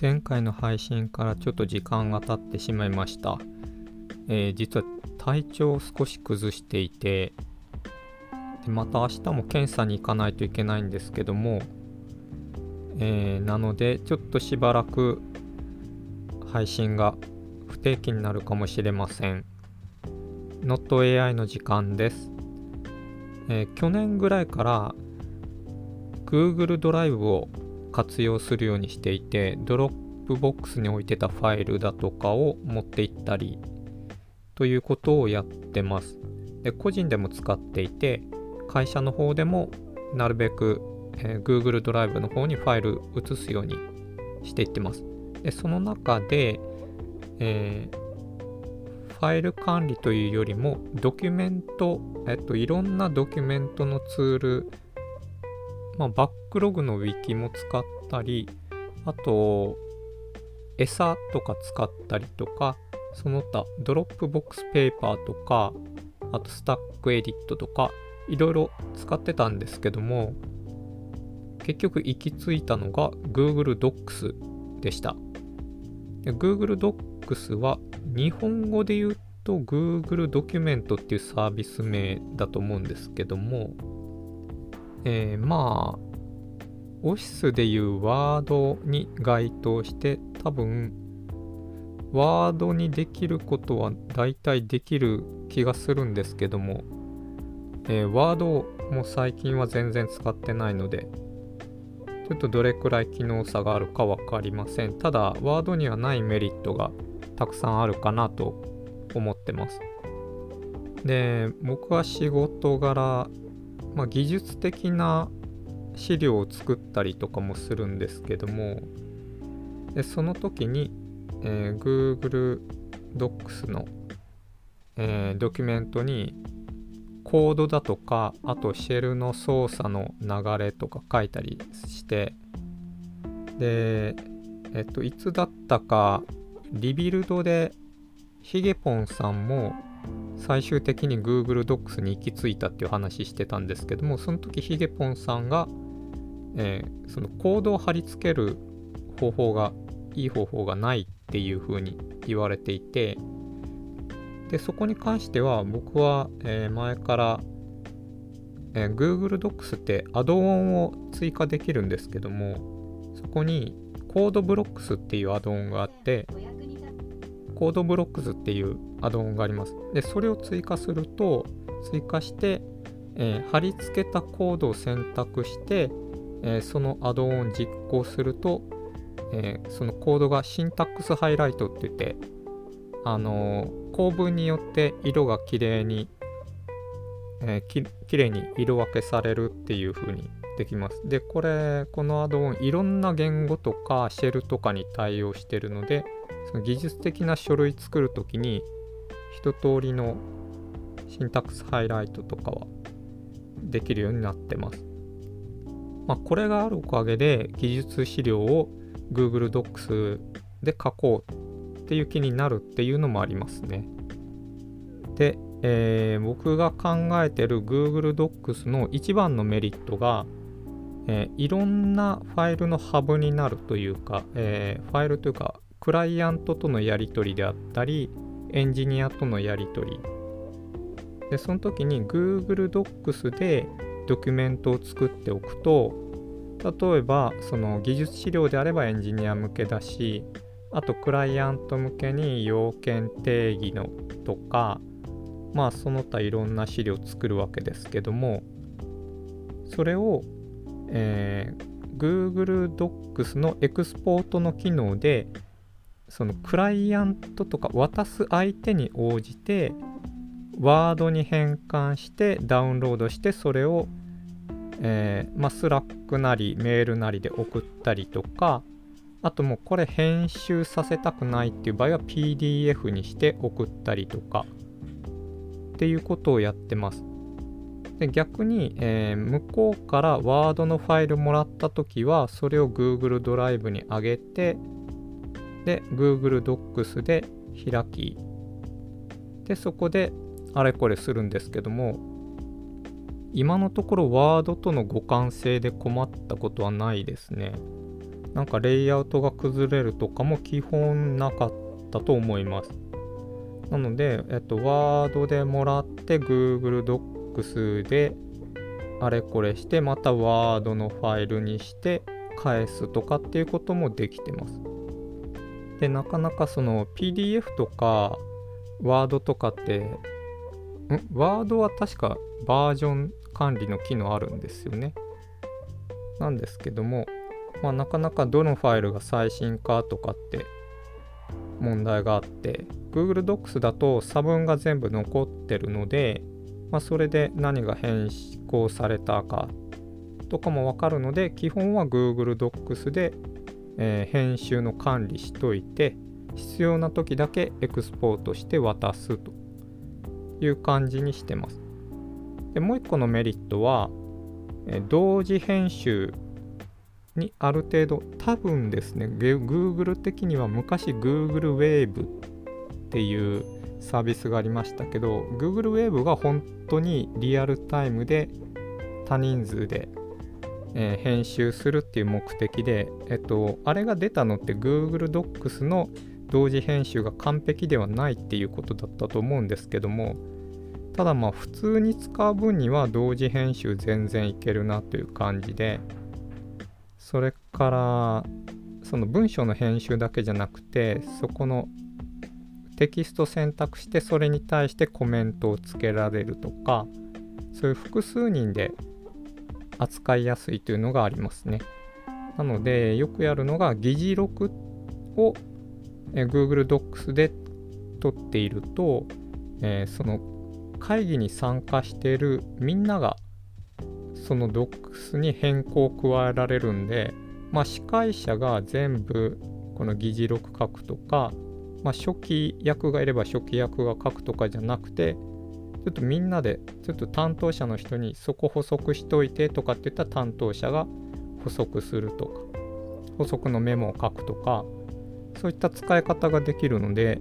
前回の配信からちょっと時間が経ってしまいました。えー、実は体調を少し崩していてで、また明日も検査に行かないといけないんですけども、えー、なのでちょっとしばらく配信が不定期になるかもしれません。NotAI の時間です、えー、去年ぐらいから Google ドライブを活用するようにしていて、 Dropbox に置いてたファイルだとかを持っていったりということをやってます。で個人でも使っていて、会社の方でもなるべく、えー、Google ドライブの方にファイル移すようにしていってます。でその中で、えー、ファイル管理というよりもドキュメント、えっと、いろんなドキュメントのツールまあ、 Backlog のウィキも使ったり、あと、餌とか使ったりとか、その他、 Dropbox Paper とか、あと StackEdit とか、いろいろ使ってたんですけども、結局行き着いたのが Google Docs でした。Google Docs は日本語で言うと Google ドキュメントっていうサービス名だと思うんですけども、えー、まあ、オフィスでいうワードに該当して多分ワードにできることは大体できる気がするんですけども、え、ワードも最近は全然使ってないのでちょっとどれくらい機能差があるか分かりません。ただワードにはないメリットがたくさんあるかなと思ってます。で僕は仕事柄まあ、技術的な資料を作ったりとかもするんですけどもでその時に、えー、Google Docs の、えー、ドキュメントにコードだとかあとシェルの操作の流れとか書いたりしてでえっといつだったかリビルドでヒゲポンさんも最終的に Google Docs に行き着いたっていう話してたんですけどもその時ヒゲポンさんが、えー、そのコードを貼り付ける方法がいい方法がないっていうふうに言われていてでそこに関しては僕は、えー、前から、えー、Google Docs ってアドオンを追加できるんですけどもそこに Code Blocks っていうアドオンがあって Code Blocks っていうアドオンがあります。で、それを追加すると、追加して、えー、貼り付けたコードを選択して、えー、そのアドオンを実行すると、えー、そのコードがシンタックスハイライトって言って、あの構文によって色がきれいに、えききれいに色分けされるっていう風にできます。で、これ、このアドオン、いろんな言語とかシェルとかに対応してるので、その技術的な書類作るときに一通りのシンタックスハイライトとかはできるようになってます。まあ、これがあるおかげで技術資料を Google Docs で書こうっていう気になるっていうのもありますね。で、えー、僕が考えてる Google Docs の一番のメリットが、えー、いろんなファイルのハブになるというか、えー、ファイルというかクライアントとのやり取りであったり、エンジニアとのやり取り。で、その時に Google Docs でドキュメントを作っておくと、例えばその技術資料であればエンジニア向けだし、あとクライアント向けに要件定義のとか、まあその他いろんな資料を作るわけですけども、それを、えー、Google Docs のエクスポートの機能でそのクライアントとか渡す相手に応じて Word に変換してダウンロードしてそれを、えー、まあ、 Slack なりメールなりで送ったりとかあともうこれ編集させたくないっていう場合は PDF にして送ったりとかっていうことをやってます。で逆に、えー、向こうからワードのファイルもらった時はそれを Google ドライブに上げてで、Google Docs で開き、で、そこであれこれするんですけども、今のところワードとの互換性で困ったことはないですね。なんかレイアウトが崩れるとかも基本なかったと思います。なので、えっと、ワードでもらって Google Docs であれこれしてまたワードのファイルにして返すとかっていうこともできてます。でなかなかその PDF とかワードとかってん？ワードは確かバージョン管理の機能あるんですよね。なんですけども、まあ、なかなかどのファイルが最新かとかって問題があって Google Docs だと差分が全部残ってるので、まあ、それで何が変更されたかとかもわかるので基本は Google Docs で、えー、編集の管理しといて必要な時だけエクスポートして渡すという感じにしてます。でもう一個のメリットは、えー、同時編集にある程度多分ですね Google 的には昔 Google Wave っていうサービスがありましたけど Google Wave が本当にリアルタイムで多人数で、えー、編集するっていう目的で、えっと、あれが出たのって Google Docs の同時編集が完璧ではないっていうことだったと思うんですけどもただまあ普通に使う分には同時編集全然いけるなという感じでそれからその文章の編集だけじゃなくてそこのテキスト選択してそれに対してコメントをつけられるとかそういう複数人で扱いやすいというのがありますね。なのでよくやるのが議事録を Google Docs で取っていると、えー、その会議に参加しているみんながその Docs に変更を加えられるんで、まあ、司会者が全部この議事録書くとか、まあ、初期役がいれば初期役が書くとかじゃなくてちょっとみんなでちょっと担当者の人にそこ補足しといてとかって言ったら担当者が補足するとか補足のメモを書くとかそういった使い方ができるので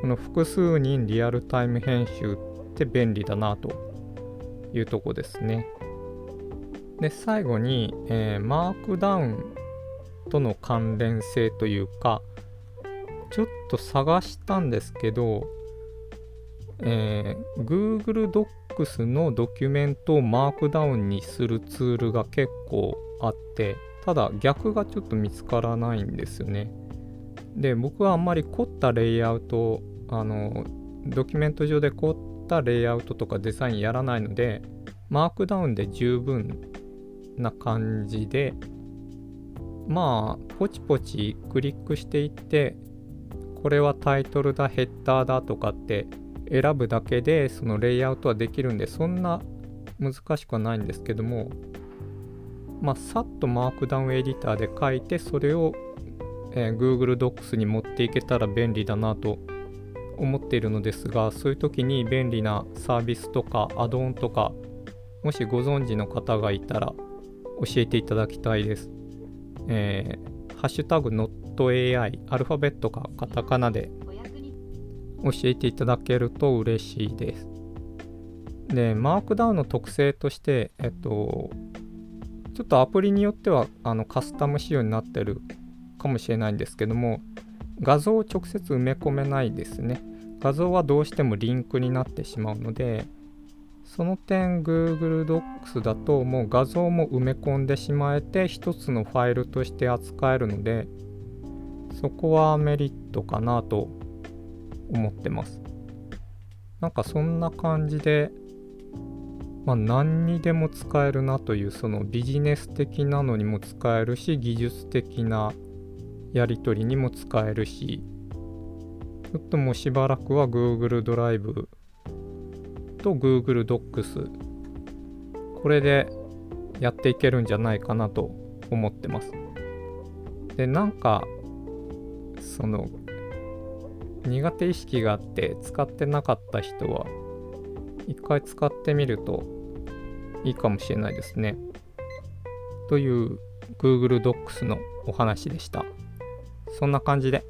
この複数人リアルタイム編集って便利だなというとこですね。で最後に、えー、マークダウンとの関連性というかちょっと探したんですけど、えー、Google Docs のドキュメントをマークダウンにするツールが結構あってただ逆がちょっと見つからないんですよね。で僕はあんまり凝ったレイアウトあのドキュメント上で凝ったレイアウトとかデザインやらないのでマークダウンで十分な感じでまあポチポチクリックしていってこれはタイトルだヘッダーだとかって選ぶだけでそのレイアウトはできるんでそんな難しくはないんですけどもまあさっとマークダウンエディターで書いてそれを、えー、Google Docs に持っていけたら便利だなと思っているのですがそういう時に便利なサービスとかアドオンとかもしご存知の方がいたら教えていただきたいです。えー、ハッシュタグ NotAI アルファベットかカタカナで教えていただけると嬉しいです。で、マークダウンの特性として、えっと、ちょっとアプリによってはあのカスタム仕様になってるかもしれないんですけども、画像を直接埋め込めないですね。画像はどうしてもリンクになってしまうので、その点 Google Docs だともう画像も埋め込んでしまえて一つのファイルとして扱えるのでそこはメリットかなと思ってます。なんかそんな感じでまあ何にでも使えるなというそのビジネス的なのにも使えるし技術的なやり取りにも使えるしちょっともうしばらくは Google ドライブと Google Docs これでやっていけるんじゃないかなと思ってます。でなんかその苦手意識があって使ってなかった人は一回使ってみるといいかもしれないですね。という Google Docs のお話でした。そんな感じで。